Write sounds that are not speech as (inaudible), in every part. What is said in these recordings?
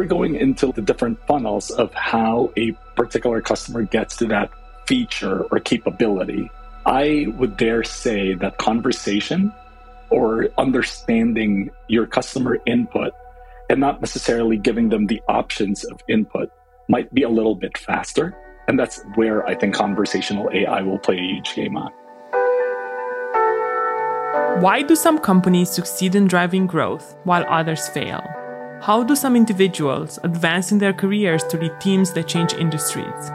we're going into the different funnels of how a particular customer gets to that feature or capability, I would dare say that conversation or understanding your customer input and not necessarily giving them the options of input might be a little bit faster. And that's where I think conversational AI will play a huge game on. Why do some companies succeed in driving growth while others fail? How do some individuals advance in their careers to lead teams that change industries?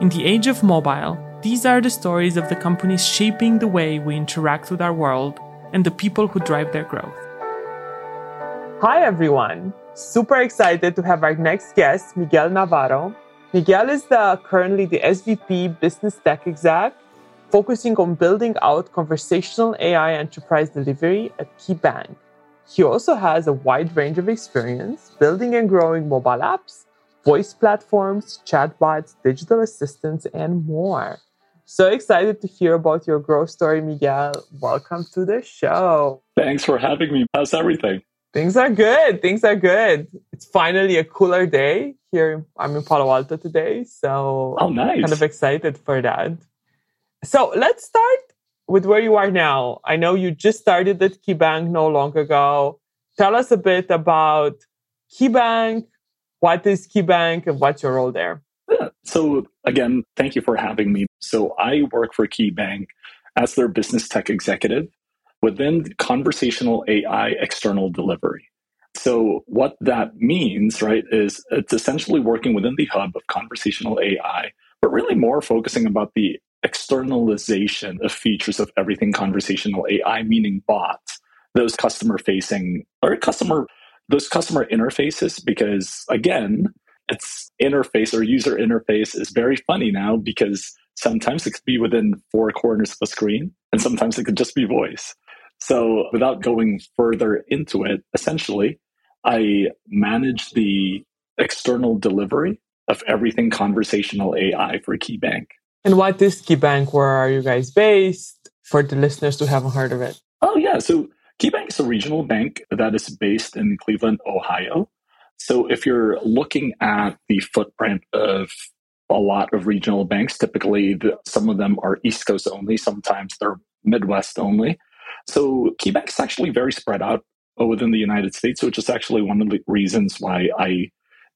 In the age of mobile, these are the stories of the companies shaping the way we interact with our world and the people who drive their growth. Hi, everyone. Super excited to have our next guest, Miguel Navarro. Miguel is the, currently the SVP Business Tech Exec, focusing on building out conversational AI enterprise delivery at KeyBank. He also has a wide range of experience building and growing mobile apps, voice platforms, chatbots, digital assistants, and more. So excited to hear about your growth story, Miguel. Welcome to the show. Thanks for having me. How's everything? Things are good. Things are good. It's finally a cooler day here. I'm in Palo Alto today, so oh, nice. kind of excited for that. So let's start with where you are now. I know you just started at KeyBank no long ago. Tell us a bit about KeyBank. What is KeyBank and what's your role there? So again, thank you for having me. So I work for KeyBank as their business tech executive within conversational AI external delivery. So, what that means, right, is it's essentially working within the hub of conversational AI, but really more focusing about the externalization of features of everything conversational AI, meaning bots, those customer facing or customer, those customer interfaces, because again, its interface or user interface is very funny now because sometimes it could be within four corners of a screen and sometimes it could just be voice. So, without going further into it, essentially, I manage the external delivery of everything conversational AI for KeyBank. And what is KeyBank? Where are you guys based? For the listeners who haven't heard of it. Oh, yeah. So, KeyBank is a regional bank that is based in Cleveland, Ohio. So, if you're looking at the footprint of a lot of regional banks, typically the, some of them are East Coast only, sometimes they're Midwest only. So KeyBank is actually very spread out within the United States, which is actually one of the reasons why I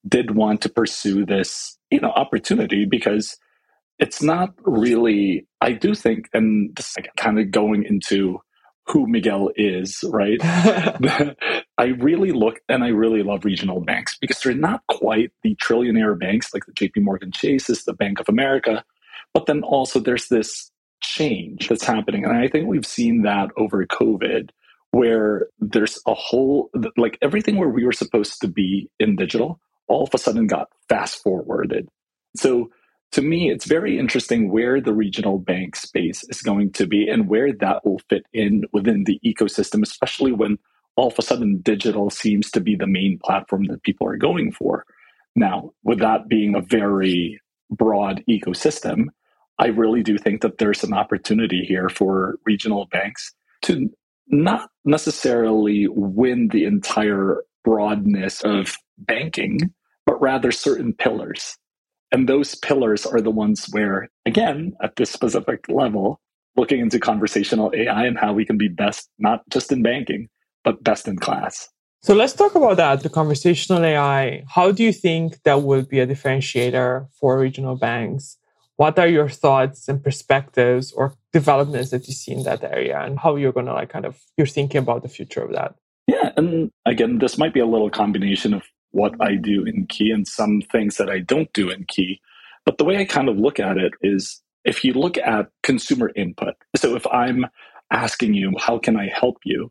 did want to pursue this, you know, opportunity because it's not really. I do think, and this is kind of going into who Miguel is, right? (laughs) (laughs) I really look and I really love regional banks because they're not quite the trillionaire banks like the JP Morgan Chases, the Bank of America, but then also there's this change that's happening. And I think we've seen that over COVID, where there's a whole, like everything where we were supposed to be in digital, all of a sudden got fast forwarded. So to me, it's very interesting where the regional bank space is going to be and where that will fit in within the ecosystem, especially when all of a sudden digital seems to be the main platform that people are going for. Now, with that being a very broad ecosystem, I really do think that there's an opportunity here for regional banks to not necessarily win the entire broadness of banking, but rather certain pillars. And those pillars are the ones where, again, at this specific level, looking into conversational AI and how we can be best, not just in banking, but best in class. So let's talk about that the conversational AI. How do you think that will be a differentiator for regional banks? what are your thoughts and perspectives or developments that you see in that area and how you're going to like kind of you're thinking about the future of that yeah and again this might be a little combination of what i do in key and some things that i don't do in key but the way i kind of look at it is if you look at consumer input so if i'm asking you how can i help you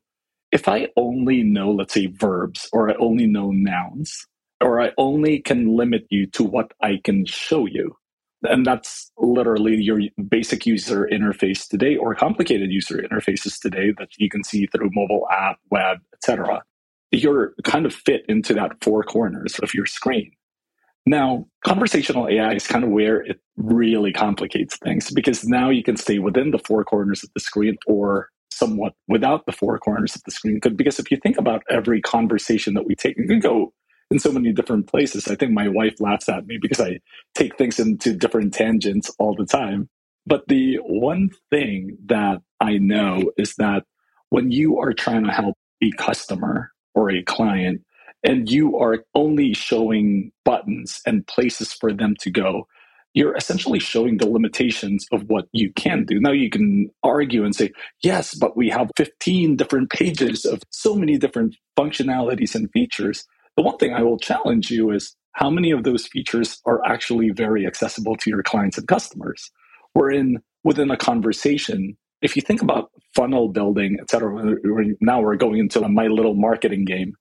if i only know let's say verbs or i only know nouns or i only can limit you to what i can show you and that's literally your basic user interface today or complicated user interfaces today that you can see through mobile app, web, etc. You're kind of fit into that four corners of your screen. Now, conversational AI is kind of where it really complicates things because now you can stay within the four corners of the screen or somewhat without the four corners of the screen. Because if you think about every conversation that we take, you can go in so many different places. I think my wife laughs at me because I take things into different tangents all the time. But the one thing that I know is that when you are trying to help a customer or a client and you are only showing buttons and places for them to go, you're essentially showing the limitations of what you can do. Now you can argue and say, yes, but we have 15 different pages of so many different functionalities and features. The one thing I will challenge you is how many of those features are actually very accessible to your clients and customers? Wherein within a conversation, if you think about funnel building, et cetera, now we're going into my little marketing game.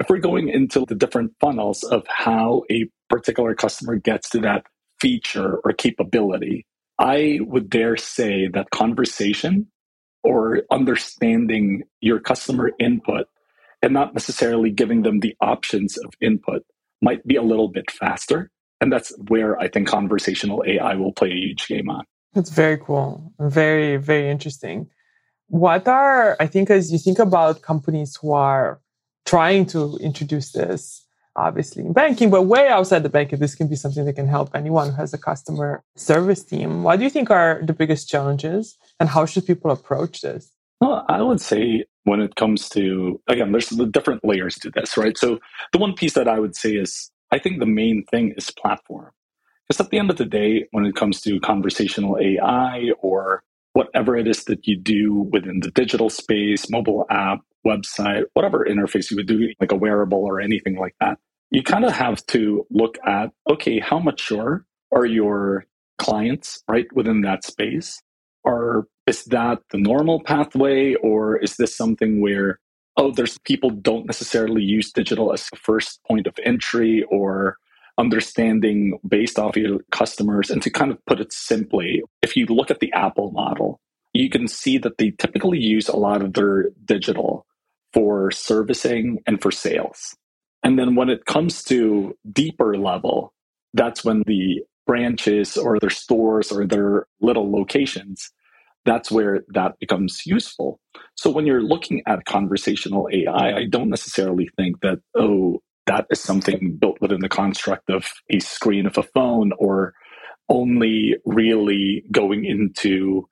If we're going into the different funnels of how a particular customer gets to that feature or capability, I would dare say that conversation or understanding your customer input and not necessarily giving them the options of input might be a little bit faster. And that's where I think conversational AI will play a huge game on. That's very cool. Very, very interesting. What are, I think, as you think about companies who are trying to introduce this, obviously in banking, but way outside the banking, this can be something that can help anyone who has a customer service team. What do you think are the biggest challenges and how should people approach this? Well, I would say when it comes to, again, there's the different layers to this, right? So the one piece that I would say is I think the main thing is platform. Because at the end of the day, when it comes to conversational AI or whatever it is that you do within the digital space, mobile app, website, whatever interface you would do, like a wearable or anything like that, you kind of have to look at okay, how mature are your clients, right, within that space? Or is that the normal pathway, or is this something where, oh, there's people don't necessarily use digital as the first point of entry or understanding based off your customers? And to kind of put it simply, if you look at the Apple model, you can see that they typically use a lot of their digital for servicing and for sales. And then when it comes to deeper level, that's when the branches or their stores or their little locations, that's where that becomes useful. So when you're looking at conversational AI, I don't necessarily think that, oh, that is something built within the construct of a screen of a phone or only really going into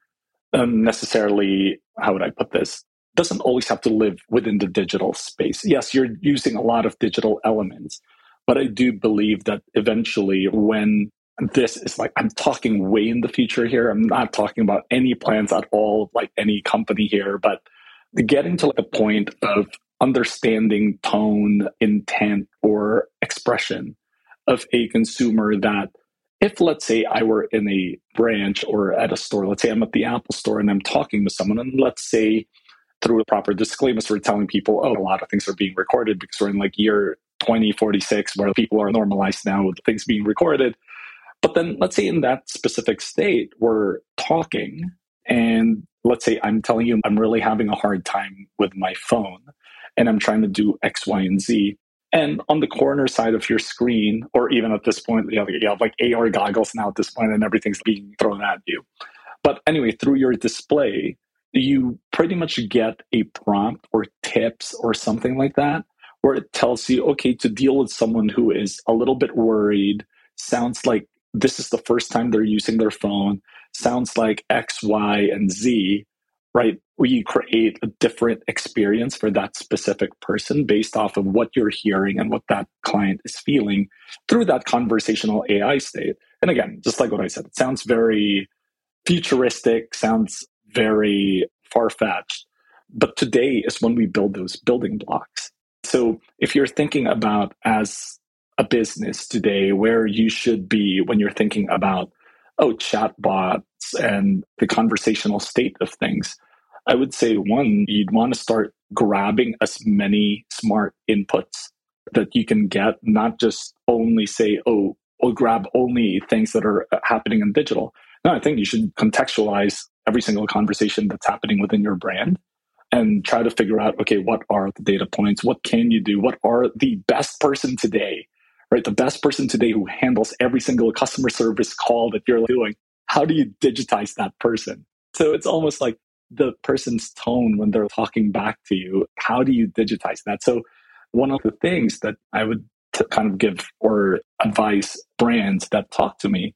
um, necessarily, how would I put this? Doesn't always have to live within the digital space. Yes, you're using a lot of digital elements, but I do believe that eventually when this is like, I'm talking way in the future here. I'm not talking about any plans at all, like any company here, but getting to like a point of understanding tone, intent, or expression of a consumer that if let's say I were in a branch or at a store, let's say I'm at the Apple store and I'm talking to someone, and let's say through a proper disclaimers, we're telling people, oh, a lot of things are being recorded because we're in like year 2046 where people are normalized now with things being recorded. But then let's say in that specific state, we're talking and let's say I'm telling you I'm really having a hard time with my phone and I'm trying to do X, Y, and Z. And on the corner side of your screen, or even at this point, you, you have like AR goggles now at this point, and everything's being thrown at you. But anyway, through your display, you pretty much get a prompt or tips or something like that, where it tells you, okay, to deal with someone who is a little bit worried, sounds like this is the first time they're using their phone, sounds like X, Y, and Z right? We create a different experience for that specific person based off of what you're hearing and what that client is feeling through that conversational AI state. And again, just like what I said, it sounds very futuristic, sounds very far fetched. But today is when we build those building blocks. So if you're thinking about as a business today, where you should be when you're thinking about oh, chatbots and the conversational state of things, I would say one, you'd want to start grabbing as many smart inputs that you can get, not just only say, oh, or grab only things that are uh, happening in digital. No, I think you should contextualize every single conversation that's happening within your brand and try to figure out, okay, what are the data points? What can you do? What are the best person today right? The best person today who handles every single customer service call that you're doing. How do you digitize that person? So it's almost like the person's tone when they're talking back to you. How do you digitize that? So one of the things that I would to kind of give or advise brands that talk to me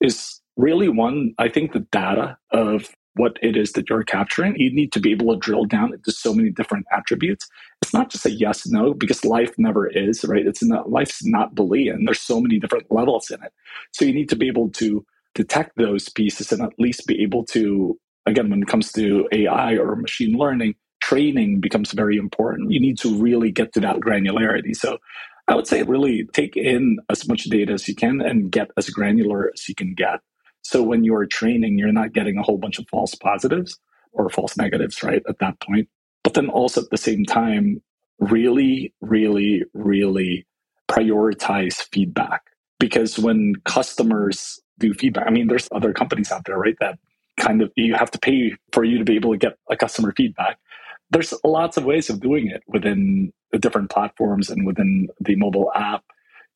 is really one, I think the data of what it is that you're capturing, you need to be able to drill down into so many different attributes. It's not just a yes, no, because life never is, right? It's not life's not Boolean. There's so many different levels in it. So you need to be able to detect those pieces and at least be able to, again, when it comes to AI or machine learning, training becomes very important. You need to really get to that granularity. So I would say really take in as much data as you can and get as granular as you can get. So when you are training, you're not getting a whole bunch of false positives or false negatives, right? At that point. But then also at the same time, really, really, really prioritize feedback. Because when customers do feedback, I mean, there's other companies out there, right? That kind of you have to pay for you to be able to get a customer feedback. There's lots of ways of doing it within the different platforms and within the mobile app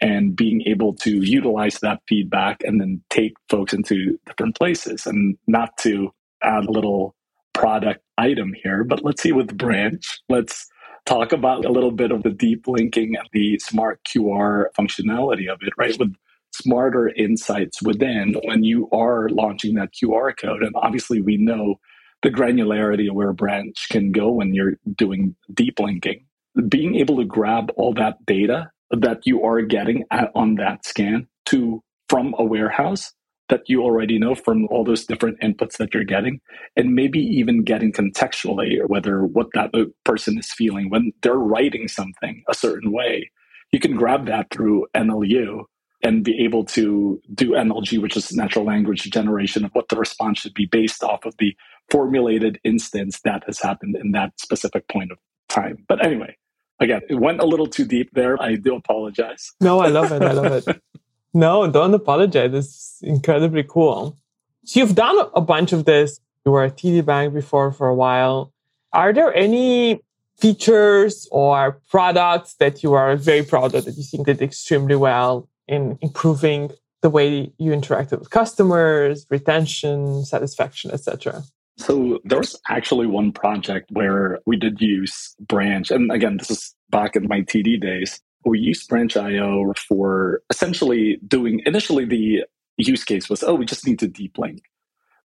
and being able to utilize that feedback and then take folks into different places and not to add a little product item here, but let's see with branch. Let's talk about a little bit of the deep linking and the smart QR functionality of it, right? With smarter insights within when you are launching that QR code. And obviously, we know the granularity of where branch can go when you're doing deep linking. Being able to grab all that data that you are getting at, on that scan to from a warehouse that you already know from all those different inputs that you're getting and maybe even getting contextually whether what that person is feeling when they're writing something a certain way. You can grab that through nlu and be able to do nlg which is natural language generation of what the response should be based off of the formulated instance that has happened in that specific point of time. But anyway again, it went a little too deep there. I do apologize. No, I love it. I love it. (laughs) no, don't apologize. It's incredibly cool. So you've done a bunch of this. You were at TD Bank before for a while. Are there any features or products that you are very proud of that you think did extremely well in improving the way you interacted with customers, retention, satisfaction, etc.? So there was actually one project where we did use Branch. And again, this is back in my TD days. We used Branch.io for essentially doing initially the use case was, oh, we just need to deep link.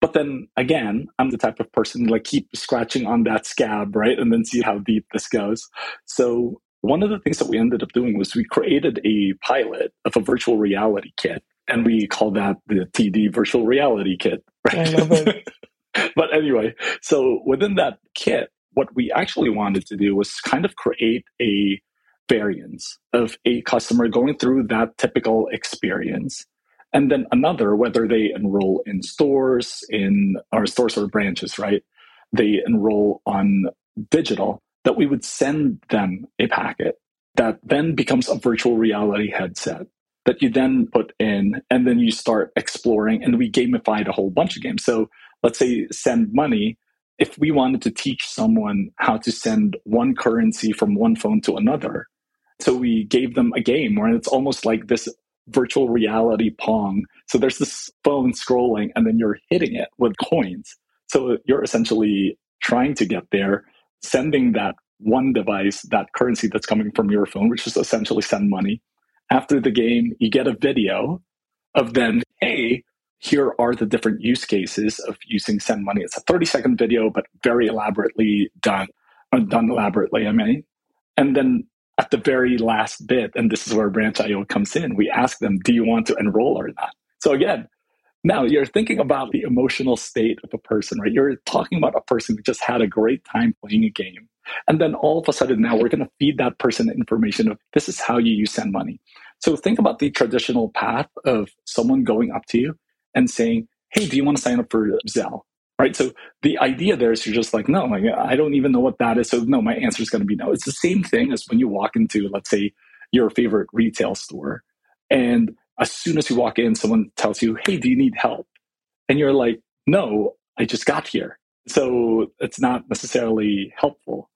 But then again, I'm the type of person like keep scratching on that scab, right? And then see how deep this goes. So one of the things that we ended up doing was we created a pilot of a virtual reality kit and we called that the TD virtual reality kit. Right? I love it. (laughs) (laughs) but anyway, so within that kit, what we actually wanted to do was kind of create a variance of a customer going through that typical experience. And then another, whether they enroll in stores, in our stores or branches, right? They enroll on digital, that we would send them a packet that then becomes a virtual reality headset that you then put in and then you start exploring and we gamified a whole bunch of games so let's say send money if we wanted to teach someone how to send one currency from one phone to another so we gave them a game where it's almost like this virtual reality pong. So there's this phone scrolling and then you're hitting it with coins. So you're essentially trying to get there sending that one device that currency that's coming from your phone which is essentially send money. After the game you get a video of then hey here are the different use cases of using send money. It's a 30 second video, but very elaborately done, uh, done elaborately, I mean. And then at the very last bit, and this is where Branch IO comes in, we ask them, do you want to enroll or not? So again, now you're thinking about the emotional state of a person, right? You're talking about a person who just had a great time playing a game. And then all of a sudden now we're going to feed that person information of this is how you use send money. So think about the traditional path of someone going up to you and saying, hey, do you want to sign up for Zelle? Right. So the idea there is you're just like, no, like, I don't even know what that is. So no, my answer is going to be no. It's the same thing as when you walk into, let's say, your favorite retail store. And as soon as you walk in, someone tells you, hey, do you need help? And you're like, no, I just got here. So it's not necessarily helpful.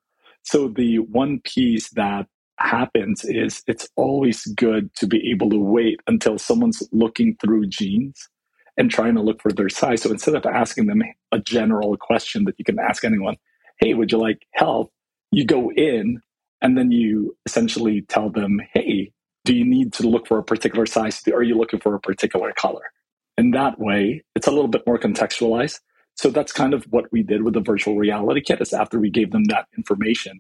So the one piece that happens is it's always good to be able to wait until someone's looking through jeans and trying to look for their size. So instead of asking them a general question that you can ask anyone, hey, would you like help? You go in and then you essentially tell them, hey, do you need to look for a particular size? Are you looking for a particular color? In that way, it's a little bit more contextualized. So that's kind of what we did with the virtual reality kit is after we gave them that information,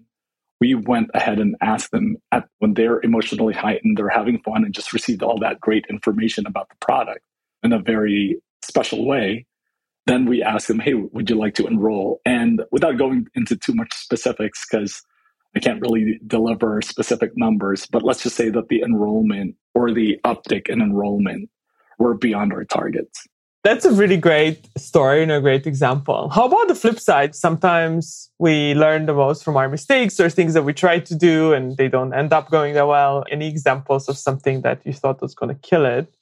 we went ahead and asked them at, when they're emotionally heightened, they're having fun and just received all that great information about the product in a very special way. Then we asked them, hey, would you like to enroll? And without going into too much specifics, because I can't really deliver specific numbers, but let's just say that the enrollment or the uptick in enrollment were beyond our targets. That's a really great story and a great example. How about the flip side? Sometimes we learn the most from our mistakes or things that we try to do and they don't end up going that well. Any examples of something that you thought was going to kill it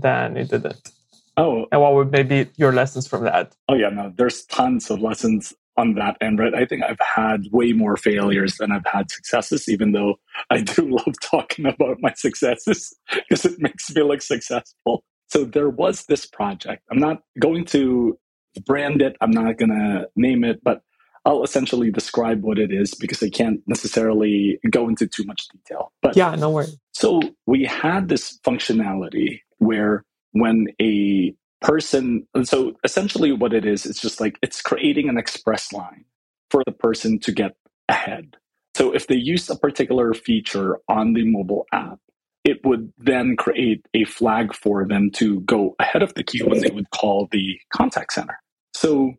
then it didn't? Oh. And what would maybe your lessons from that? Oh, yeah, no, there's tons of lessons on that end, right? I think I've had way more failures than I've had successes, even though I do (laughs) love talking about my successes because it makes me look successful. So there was this project. I'm not going to brand it, I'm not going to name it, but I'll essentially describe what it is because I can't necessarily go into too much detail. But yeah, no worries. So we had this functionality where when a person, so essentially what it is, it's just like it's creating an express line for the person to get ahead. So if they use a particular feature on the mobile app, it would then create a flag for them to go ahead of the queue and they would call the contact center. So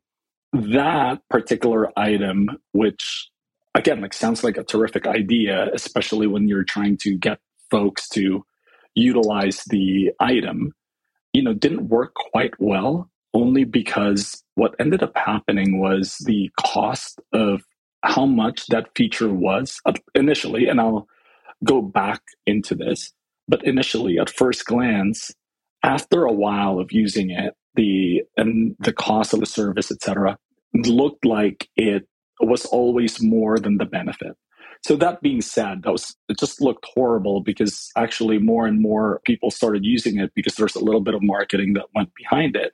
that particular item, which again, like sounds like a terrific idea, especially when you're trying to get folks to utilize the item, you know, didn't work quite well only because what ended up happening was the cost of how much that feature was initially, and I'll go back into this. But initially, at first glance, after a while of using it, the and the cost of the service, etc., looked like it was always more than the benefit. So that being said, that was it just looked horrible because actually more and more people started using it because there's a little bit of marketing that went behind it.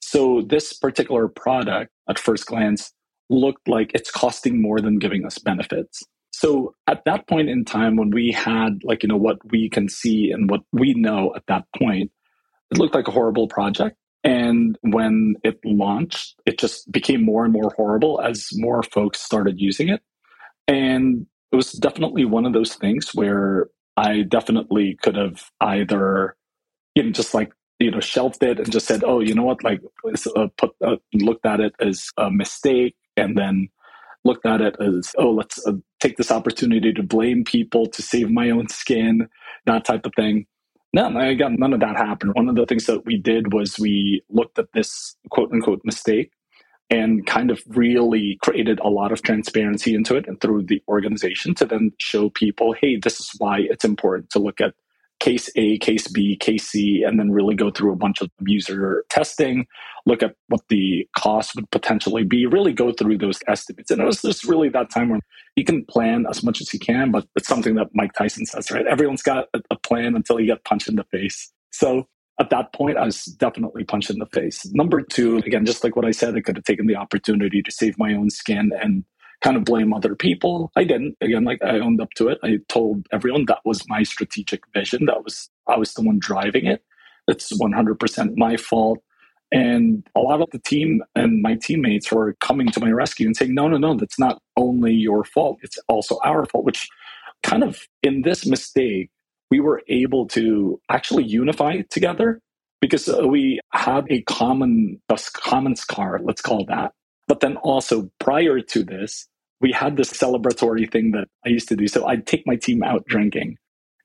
So this particular product at first glance looked like it's costing more than giving us benefits. So at that point in time, when we had like, you know, what we can see and what we know at that point, it looked like a horrible project. And when it launched, it just became more and more horrible as more folks started using it. And it was definitely one of those things where I definitely could have either, you know, just like, you know, shelved it and just said, oh, you know what, like, uh, put, uh, looked at it as a mistake and then looked at it as, oh, let's uh, take this opportunity to blame people to save my own skin, that type of thing. No, again, none of that happened. One of the things that we did was we looked at this quote unquote mistake and kind of really created a lot of transparency into it and through the organization to then show people, hey, this is why it's important to look at case A, case B, case C, and then really go through a bunch of user testing, look at what the cost would potentially be, really go through those estimates. And it was just really that time where you can plan as much as you can, but it's something that Mike Tyson says, right? Everyone's got a plan until you get punched in the face. So at that point, I was definitely punched in the face. Number two, again, just like what I said, I could have taken the opportunity to save my own skin and kind of blame other people. I didn't. Again, like I owned up to it. I told everyone that was my strategic vision. That was I was the one driving it. It's 100% my fault. And a lot of the team and my teammates were coming to my rescue and saying, no, no, no, that's not only your fault. It's also our fault, which kind of in this mistake, we were able to actually unify together because uh, we had a common, a common scar, let's call that. But then also prior to this, we had this celebratory thing that I used to do. So I'd take my team out drinking.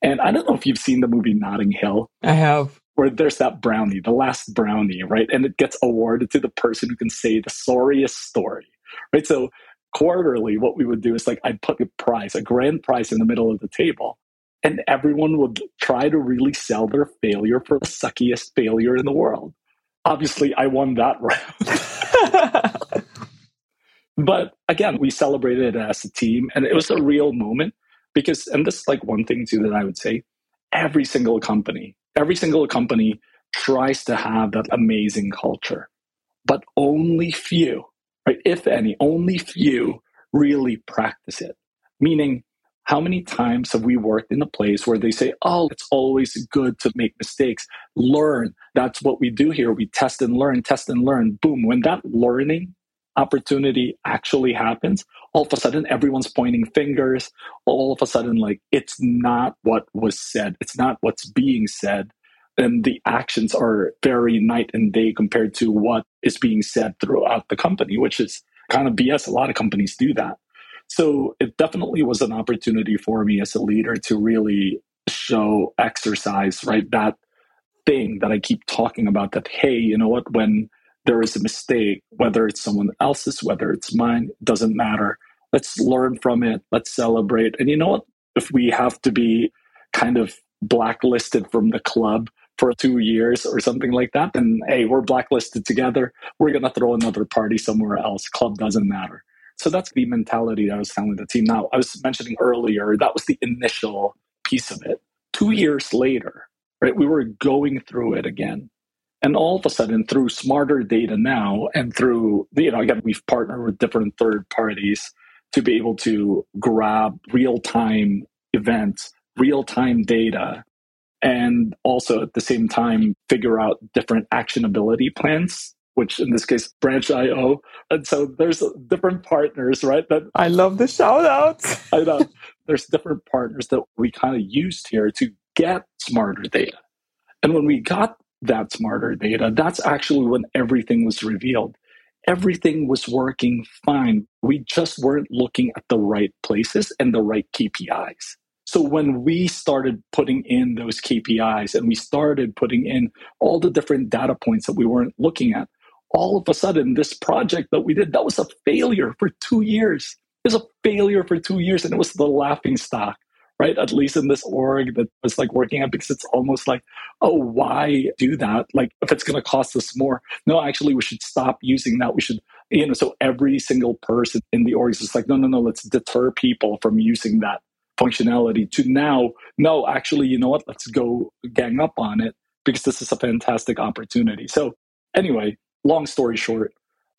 And I don't know if you've seen the movie Notting Hill. I have. Where there's that brownie, the last brownie, right? And it gets awarded to the person who can say the sorriest story, right? So quarterly, what we would do is like I'd put a prize, a grand prize in the middle of the table. And everyone would try to really sell their failure for the suckiest failure in the world. Obviously, I won that (laughs) round. But again, we celebrated as a team and it was a real moment because, and this is like one thing too that I would say every single company, every single company tries to have that amazing culture, but only few, right? If any, only few really practice it. Meaning, How many times have we worked in a place where they say, oh, it's always good to make mistakes, learn. That's what we do here. We test and learn, test and learn. Boom. When that learning opportunity actually happens, all of a sudden everyone's pointing fingers. All of a sudden, like it's not what was said, it's not what's being said. And the actions are very night and day compared to what is being said throughout the company, which is kind of BS. A lot of companies do that. So it definitely was an opportunity for me as a leader to really show, exercise, right? That thing that I keep talking about that, hey, you know what? When there is a mistake, whether it's someone else's, whether it's mine, doesn't matter. Let's learn from it. Let's celebrate. And you know what? If we have to be kind of blacklisted from the club for two years or something like that, then hey, we're blacklisted together. We're going to throw another party somewhere else. Club doesn't matter. So that's the mentality I was telling the team. Now, I was mentioning earlier, that was the initial piece of it. Two years later, right, we were going through it again. And all of a sudden, through smarter data now, and through, you know, again, we've partnered with different third parties to be able to grab real time events, real time data, and also at the same time figure out different actionability plans which in this case branch io and so there's different partners right that i love the shout outs i know. There's different partners that we kind of used here to get smarter data. And when we got that smarter data that's actually when everything was revealed. Everything was working fine. We just weren't looking at the right places and the right kpis so when we started putting in those KPIs and we started putting in all the different data points that we weren't looking at, all of a sudden this project that we did that was a failure for two years. It was a failure for two years and it was the laughing stock right? At least in this org that was like working at because it's almost like oh why do that? Like if it's going to cost us more no actually we should stop using that. We should you know so every single person in the org is just like no no no let's deter people from using that functionality to now no actually you know what? Let's go gang up on it because this is a fantastic opportunity. So anyway long story short,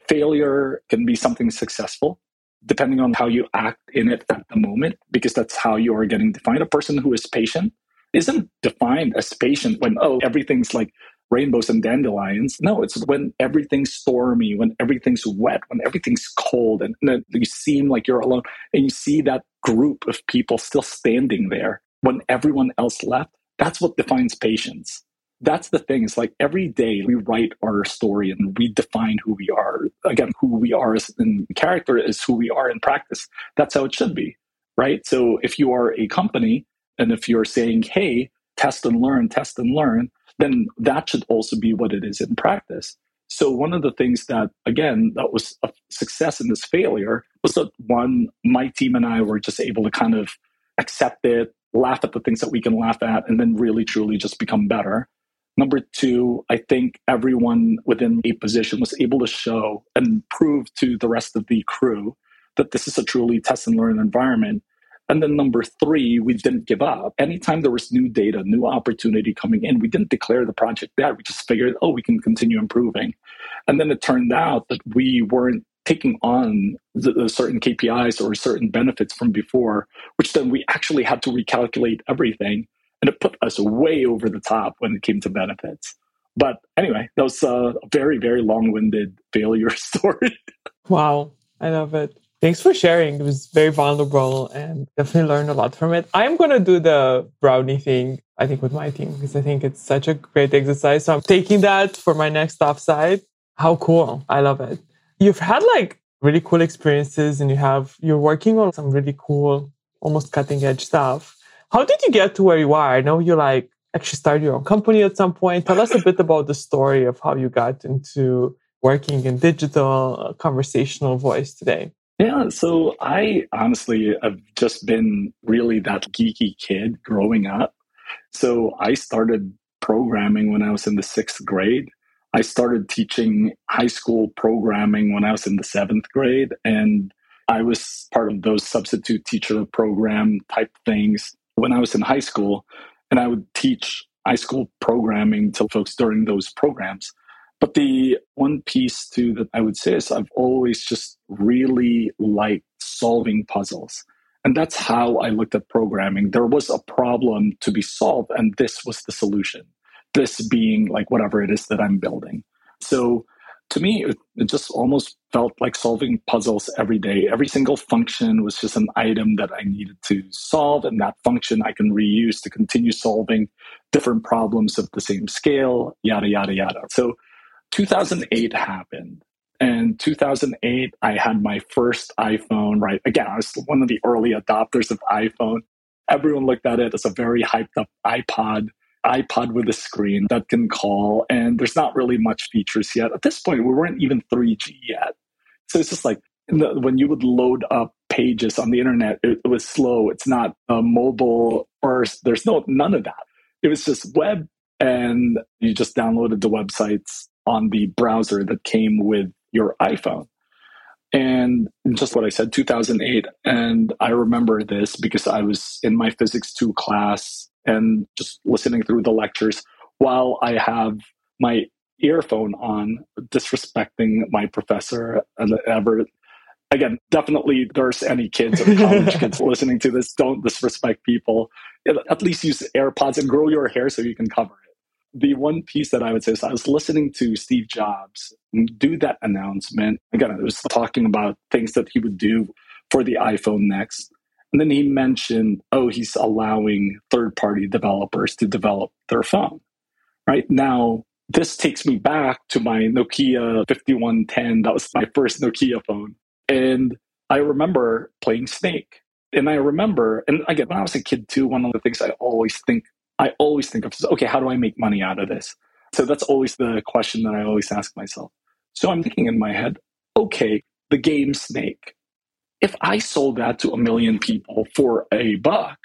failure can be something successful depending on how you act in it at the moment, because that's how you are getting defined. A person who is patient isn't defined as patient when, oh, everything's like rainbows and dandelions. No, it's when everything's stormy, when everything's wet, when everything's cold, and, and you seem like you're alone, and you see that group of people still standing there when everyone else left. That's what defines patience that's the thing. It's like every day we write our story and we define who we are. Again, who we are as in character is who we are in practice. That's how it should be, right? So if you are a company and if you're saying, hey, test and learn, test and learn, then that should also be what it is in practice. So one of the things that, again, that was a success in this failure was that one, my team and I were just able to kind of accept it, laugh at the things that we can laugh at, and then really truly just become better. Number two, I think everyone within a position was able to show and prove to the rest of the crew that this is a truly test and learn environment. And then number three, we didn't give up. Anytime there was new data, new opportunity coming in, we didn't declare the project dead. We just figured, oh, we can continue improving. And then it turned out that we weren't taking on the, the certain KPIs or certain benefits from before, which then we actually had to recalculate everything and it put us way over the top when it came to benefits. But anyway, that was a very, very long winded failure (laughs) story. wow. I love it. Thanks for sharing. It was very vulnerable and definitely learned a lot from it. I'm going to do the brownie thing, I think, with my team because I think it's such a great exercise. So I'm taking that for my next offsite. How cool. I love it. You've had like really cool experiences and you have, you're working on some really cool, almost cutting edge stuff. How did you get to where you are? I know you like actually started your own company at some point. Tell us a bit about the story of how you got into working in digital uh, conversational voice today. Yeah, so I honestly have just been really that geeky kid growing up. So I started programming when I was in the sixth grade. I started teaching high school programming when I was in the seventh grade. And I was part of those substitute teacher program type things when I was in high school, and I would teach high school programming to folks during those programs. But the one piece too that I would say is I've always just really liked solving puzzles. And that's how I looked at programming. There was a problem to be solved, and this was the solution. This being like whatever it is that I'm building. So to me, it, it, just almost felt like solving puzzles every day. Every single function was just an item that I needed to solve, and that function I can reuse to continue solving different problems of the same scale, yada, yada, yada. So 2008 happened. And 2008, I had my first iPhone, right? Again, I was one of the early adopters of iPhone. Everyone looked at it as a very hyped up iPod iPod with a screen that can call, and there's not really much features yet. At this point, we weren't even 3G yet. So it's just like the, when you would load up pages on the internet, it, it was slow. It's not a mobile first. There's no none of that. It was just web, and you just downloaded the websites on the browser that came with your iPhone. And just what I said, 2008. And I remember this because I was in my physics 2 class and just listening through the lectures while I have my earphone on, disrespecting my professor and ever. Again, definitely there's any kids or college (laughs) kids listening to this, don't disrespect people. At least use AirPods and grow your hair so you can cover it. The one piece that I would say is I was listening to Steve Jobs do that announcement. Again, I was talking about things that he would do for the iPhone next. And then he mentioned, oh, he's allowing third party developers to develop their phone. Right now, this takes me back to my Nokia 5110. That was my first Nokia phone. And I remember playing Snake. And I remember, and again, when I was a kid too, one of the things I always think, I always think of is, okay, how do I make money out of this? So that's always the question that I always ask myself. So I'm thinking in my head, okay, the game Snake if I sold that to a million people for a buck,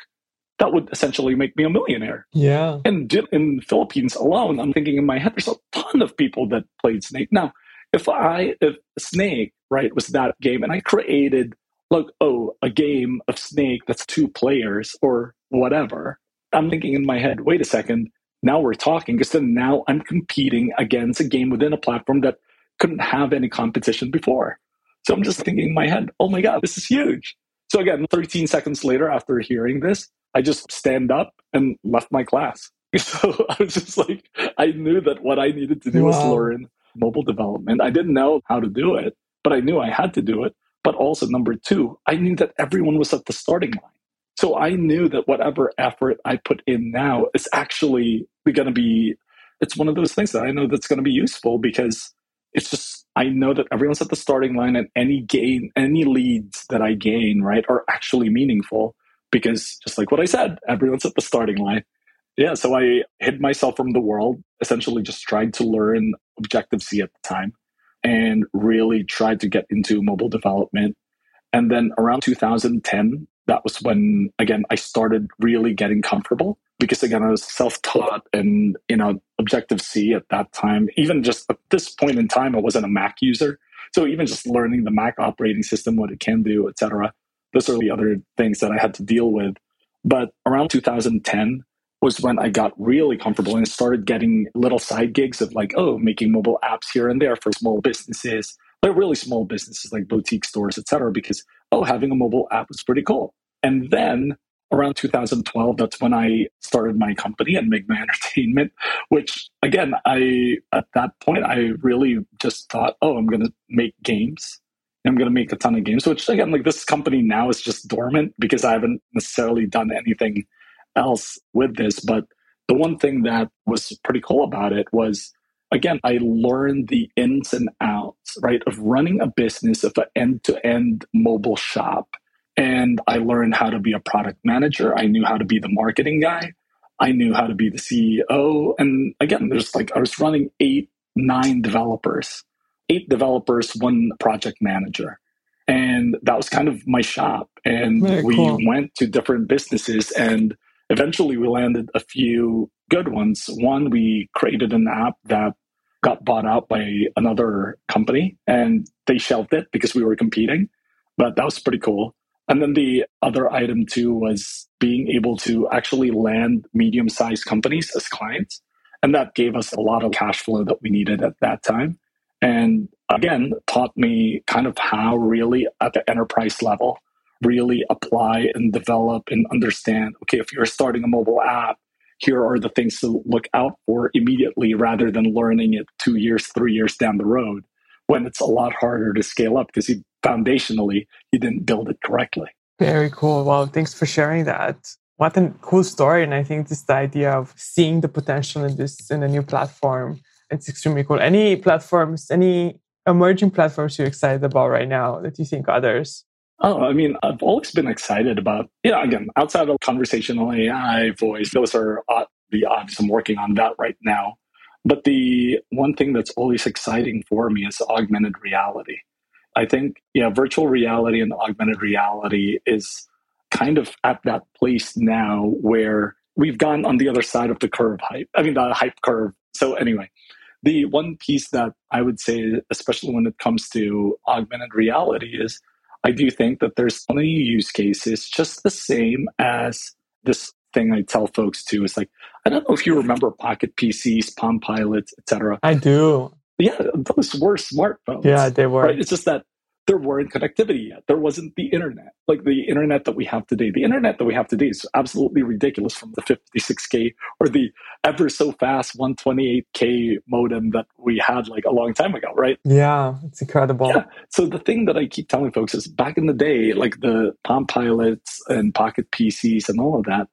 that would essentially make me a millionaire. Yeah. And in the Philippines alone, I'm thinking in my head, there's a ton of people that played Snake. Now, if I, if Snake, right, was that game and I created, like, oh, a game of Snake that's two players or whatever, I'm thinking in my head, wait a second, now we're talking because then now I'm competing against a game within a platform that couldn't have any competition before. So I'm just thinking in my head, oh my God, this is huge. So again, 13 seconds later, after hearing this, I just stand up and left my class. (laughs) So I was just like, I knew that what I needed to do wow. was learn mobile development. I didn't know how to do it, but I knew I had to do it. But also, number two, I knew that everyone was at the starting line. So I knew that whatever effort I put in now is actually going to be, it's one of those things that I know that's going to be useful because it's just I know that everyone's at the starting line and any gain any leads that I gain, right, are actually meaningful because just like what I said, everyone's at the starting line. Yeah, so I hid myself from the world, essentially just tried to learn Objective C at the time and really tried to get into mobile development. And then around 2010, that was when again I started really getting comfortable because again I was self-taught and you know Objective C at that time. Even just at this point in time, I wasn't a Mac user, so even just learning the Mac operating system, what it can do, etc. Those are the other things that I had to deal with. But around 2010 was when I got really comfortable and started getting little side gigs of like, oh, making mobile apps here and there for small businesses, like really small businesses like boutique stores, etc. Because oh, having a mobile app was pretty cool. And then around 2012, that's when I started my company and Migma Entertainment, which again, I, at that point, I really just thought, oh, I'm going to make games. I'm going to make a ton of games, which again, like this company now is just dormant because I haven't necessarily done anything else with this. But the one thing that was pretty cool about it was, again, I learned the ins and outs, right, of running a business of an end to end mobile shop and I learned how to be a product manager. I knew how to be the marketing guy. I knew how to be the CEO. And again, there's like, I was running eight, nine developers, eight developers, one project manager. And that was kind of my shop. And Very we cool. went to different businesses and eventually we landed a few good ones. One, we created an app that got bought out by another company and they shelved it because we were competing. But that was pretty cool. And then the other item too was being able to actually land medium sized companies as clients. And that gave us a lot of cash flow that we needed at that time. And again, taught me kind of how really at the enterprise level, really apply and develop and understand okay, if you're starting a mobile app, here are the things to look out for immediately rather than learning it two years, three years down the road when it's a lot harder to scale up because you foundationally you didn't build it correctly. Very cool. Well, thanks for sharing that. What a cool story. And I think this the idea of seeing the potential in this in a new platform. It's extremely cool. Any platforms, any emerging platforms you're excited about right now that you think others Oh, I mean, I've always been excited about, yeah, you know, again, outside of conversational AI, voice, those are the obvious. I'm working on that right now. But the one thing that's always exciting for me is augmented reality. I think, yeah, virtual reality and augmented reality is kind of at that place now where we've gone on the other side of the curve hype. I mean, the hype curve. So, anyway, the one piece that I would say, especially when it comes to augmented reality, is I do think that there's so many use cases just the same as this thing I tell folks too. It's like, I don't know if you remember Pocket PCs, Palm Pilots, etc. I do. Yeah, those were smartphones. Yeah, they were. Right? It's just that there weren't connectivity yet. There wasn't the internet, like the internet that we have today. The internet that we have today is absolutely ridiculous from the 56K or the ever so fast 128K modem that we had like a long time ago, right? Yeah, it's incredible. Yeah. So the thing that I keep telling folks is back in the day, like the Palm Pilots and Pocket PCs and all of that,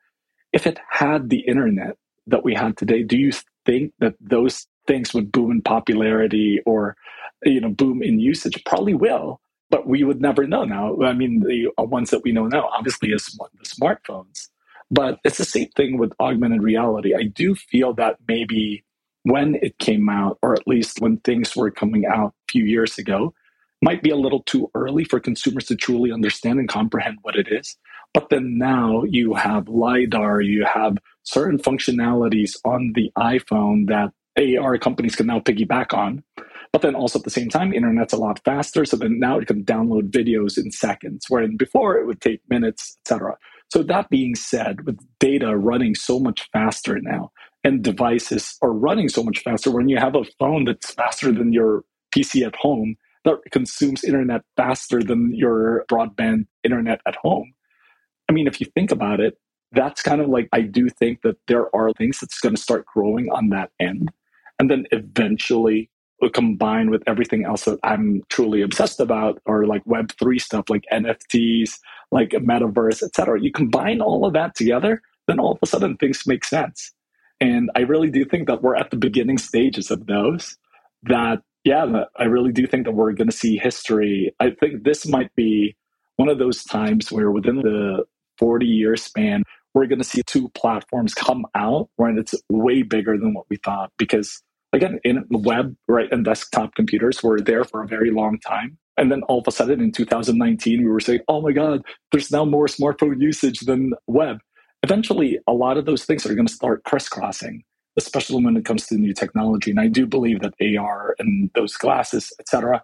if it had the internet that we have today, do you think that those things would boom in popularity or you know boom in usage probably will but we would never know now. I mean the uh, ones that we know now obviously is the smartphones but it's the same thing with augmented reality. I do feel that maybe when it came out or at least when things were coming out a few years ago might be a little too early for consumers to truly understand and comprehend what it is but then now you have lidar you have certain functionalities on the iphone that AR companies can now piggyback on. But then also at the same time, internet's a lot faster. So then now it can download videos in seconds, wherein before it would take minutes, etc. So that being said, with data running so much faster now and devices are running so much faster, when you have a phone that's faster than your PC at home, that consumes internet faster than your broadband internet at home. I mean, if you think about it, that's kind of like I do think that there are things that's going to start growing on that end and then eventually combine with everything else that I'm truly obsessed about, or like Web3 stuff like NFTs, like metaverse, etc. You combine all of that together, then all of a sudden things make sense. And I really do think that we're at the beginning stages of those. That, yeah, I really do think that we're going to see history. I think this might be one of those times where within the 40 year span, we're going to see two platforms come out when it's way bigger than what we thought because again, in the web, right, and desktop computers were there for a very long time. And then all of a sudden in 2019, we were saying, oh my God, there's now more smartphone usage than web. Eventually, a lot of those things are going to start crisscrossing, especially when it comes to new technology. And I do believe that AR and those glasses, et cetera,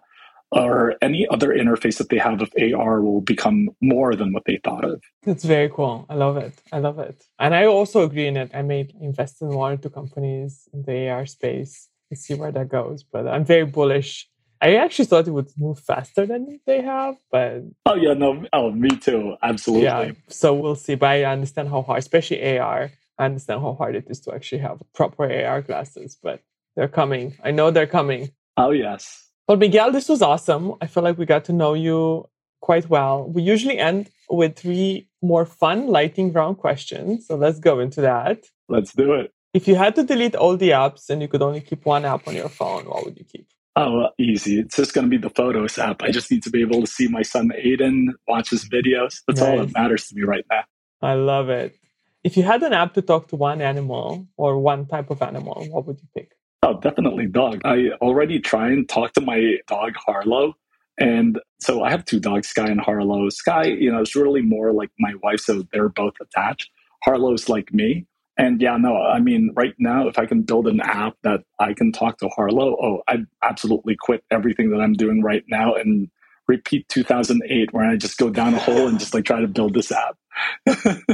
or any other interface that they have of AR will become more than what they thought of. That's very cool. I love it. I love it. And I also agree in it. I may invest in one or two companies in the AR space and see where that goes. But I'm very bullish. I actually thought it would move faster than they have, but oh yeah, no, oh me too, absolutely. Yeah, so we'll see. But I understand how hard, especially AR. I understand how hard it is to actually have proper AR glasses, but they're coming. I know they're coming. Oh yes, well, Miguel, this was awesome. I feel like we got to know you quite well. We usually end with three more fun lightning round questions. So let's go into that. Let's do it. If you had to delete all the apps and you could only keep one app on your phone, what would you keep? Oh, easy. It's just going to be the Photos app. I just need to be able to see my son Aiden, watch his videos. That's nice. all that matters to me right now. I love it. If you had an app to talk to one animal or one type of animal, what would you pick? Oh, definitely dog. I already try and talk to my dog Harlow. And so I have two dogs, Sky and Harlow. Sky, you know, is really more like my wife, so they're both attached. Harlow's like me. And yeah, no, I mean, right now, if I can build an app that I can talk to Harlow, oh, I'd absolutely quit everything that I'm doing right now and repeat 2008 where I just go down a hole and just like try to build this app.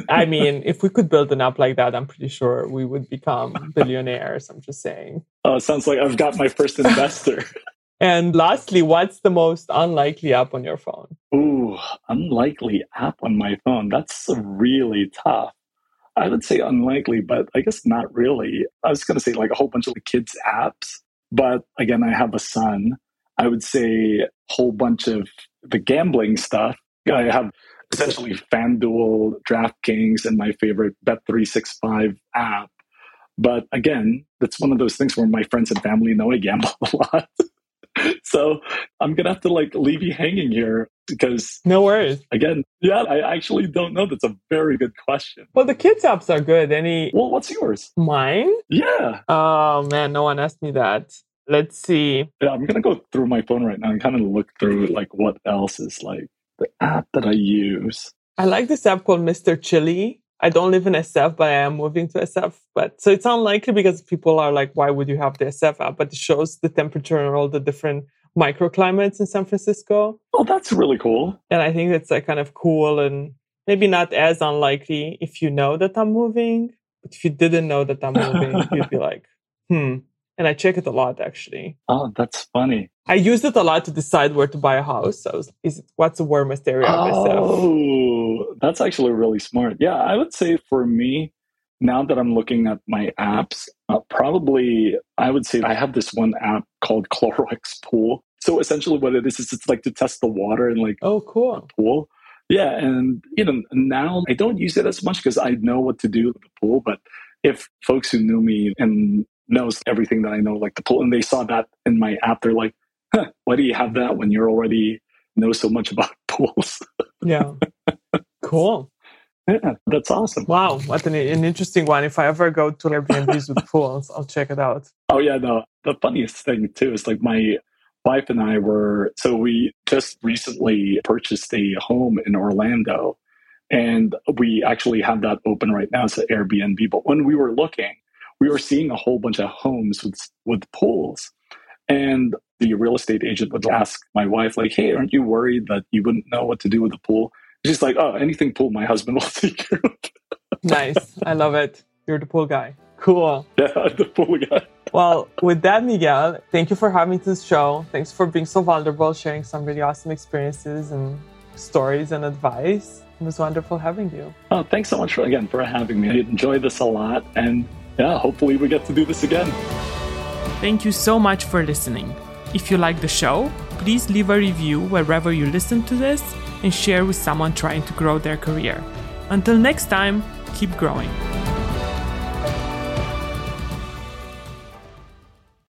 I mean, if we could build an app like that, I'm pretty sure we would become billionaires. I'm just saying. Oh, it sounds like I've got my first investor. (laughs) and lastly, what's the most unlikely app on your phone? Ooh, Ooh, unlikely app on my phone. That's really tough. I would say unlikely, but I guess not really. I was going to say like a whole bunch of kids' apps, but again, I have a son. I would say a whole bunch of the gambling stuff. I have essentially (laughs) FanDuel, DraftKings, and my favorite Bet365 app. But again, that's one of those things where my friends and family know I gamble (laughs) a lot. so I'm gonna have to like leave you hanging here because no worries. Again, yeah, I actually don't know. That's a very good question. Well, the kids apps are good. Any? Well, what's yours? Mine? Yeah. Oh man, no one asked me that. Let's see. Yeah, I'm gonna go through my phone right now and kind of look through like what else is like the app that I use. I like this app called Mr. Chili. I don't live in SF, but I am moving to SF. But so it's unlikely because people are like, why would you have the SF app? But it shows the temperature and all the different microclimates in San Francisco. Oh, that's really cool. And I think that's like kind of cool and maybe not as unlikely if you know that I'm moving. But if you didn't know that I'm moving, you'd be (laughs) like, hmm. And I check it a lot actually. Oh, that's funny. I used it a lot to decide where to buy a house. So was, is it, what's the warmest area Oh, that's actually really smart. Yeah, I would say for me, now that I'm looking at my apps, uh, probably I would say I have this one app called (laughs) Clorox Pool. So essentially, what it is is it's like to test the water and like oh, cool pool. Yeah, and you know now I don't use it as much because I know what to do with the pool. But if folks who knew me and knows everything that I know, like the pool, and they saw that in my app, they're like, huh, "Why do you have that when you're already know so much about (laughs) pools?" yeah, cool. Yeah, that's awesome. Wow, what an, an interesting one. If I ever go to Airbnbs with pools, I'll check it out. Oh yeah, no. The funniest thing too is like my wife and I were so we just recently purchased a home in Orlando, and we actually have that open right now. It's an Airbnb. But when we were looking, we were seeing a whole bunch of homes with with pools, and the real estate agent would ask my wife like, "Hey, aren't you worried that you wouldn't know what to do with the pool?" She's like, oh, anything pool, my husband will (laughs) take care of. nice. I love it. You're the pool guy. Cool. Yeah, (laughs) the pool guy. well, with that, Miguel, thank you for having this show. Thanks for being so vulnerable, sharing some really awesome experiences and stories and advice. It was wonderful having you. Oh, thanks so much for again for having me. I enjoyed this a lot, and yeah, hopefully we get to do this again. Thank you so much for listening. If you like the show, please leave a review wherever you listen to this and share with someone trying to grow their career. Until next time, keep growing.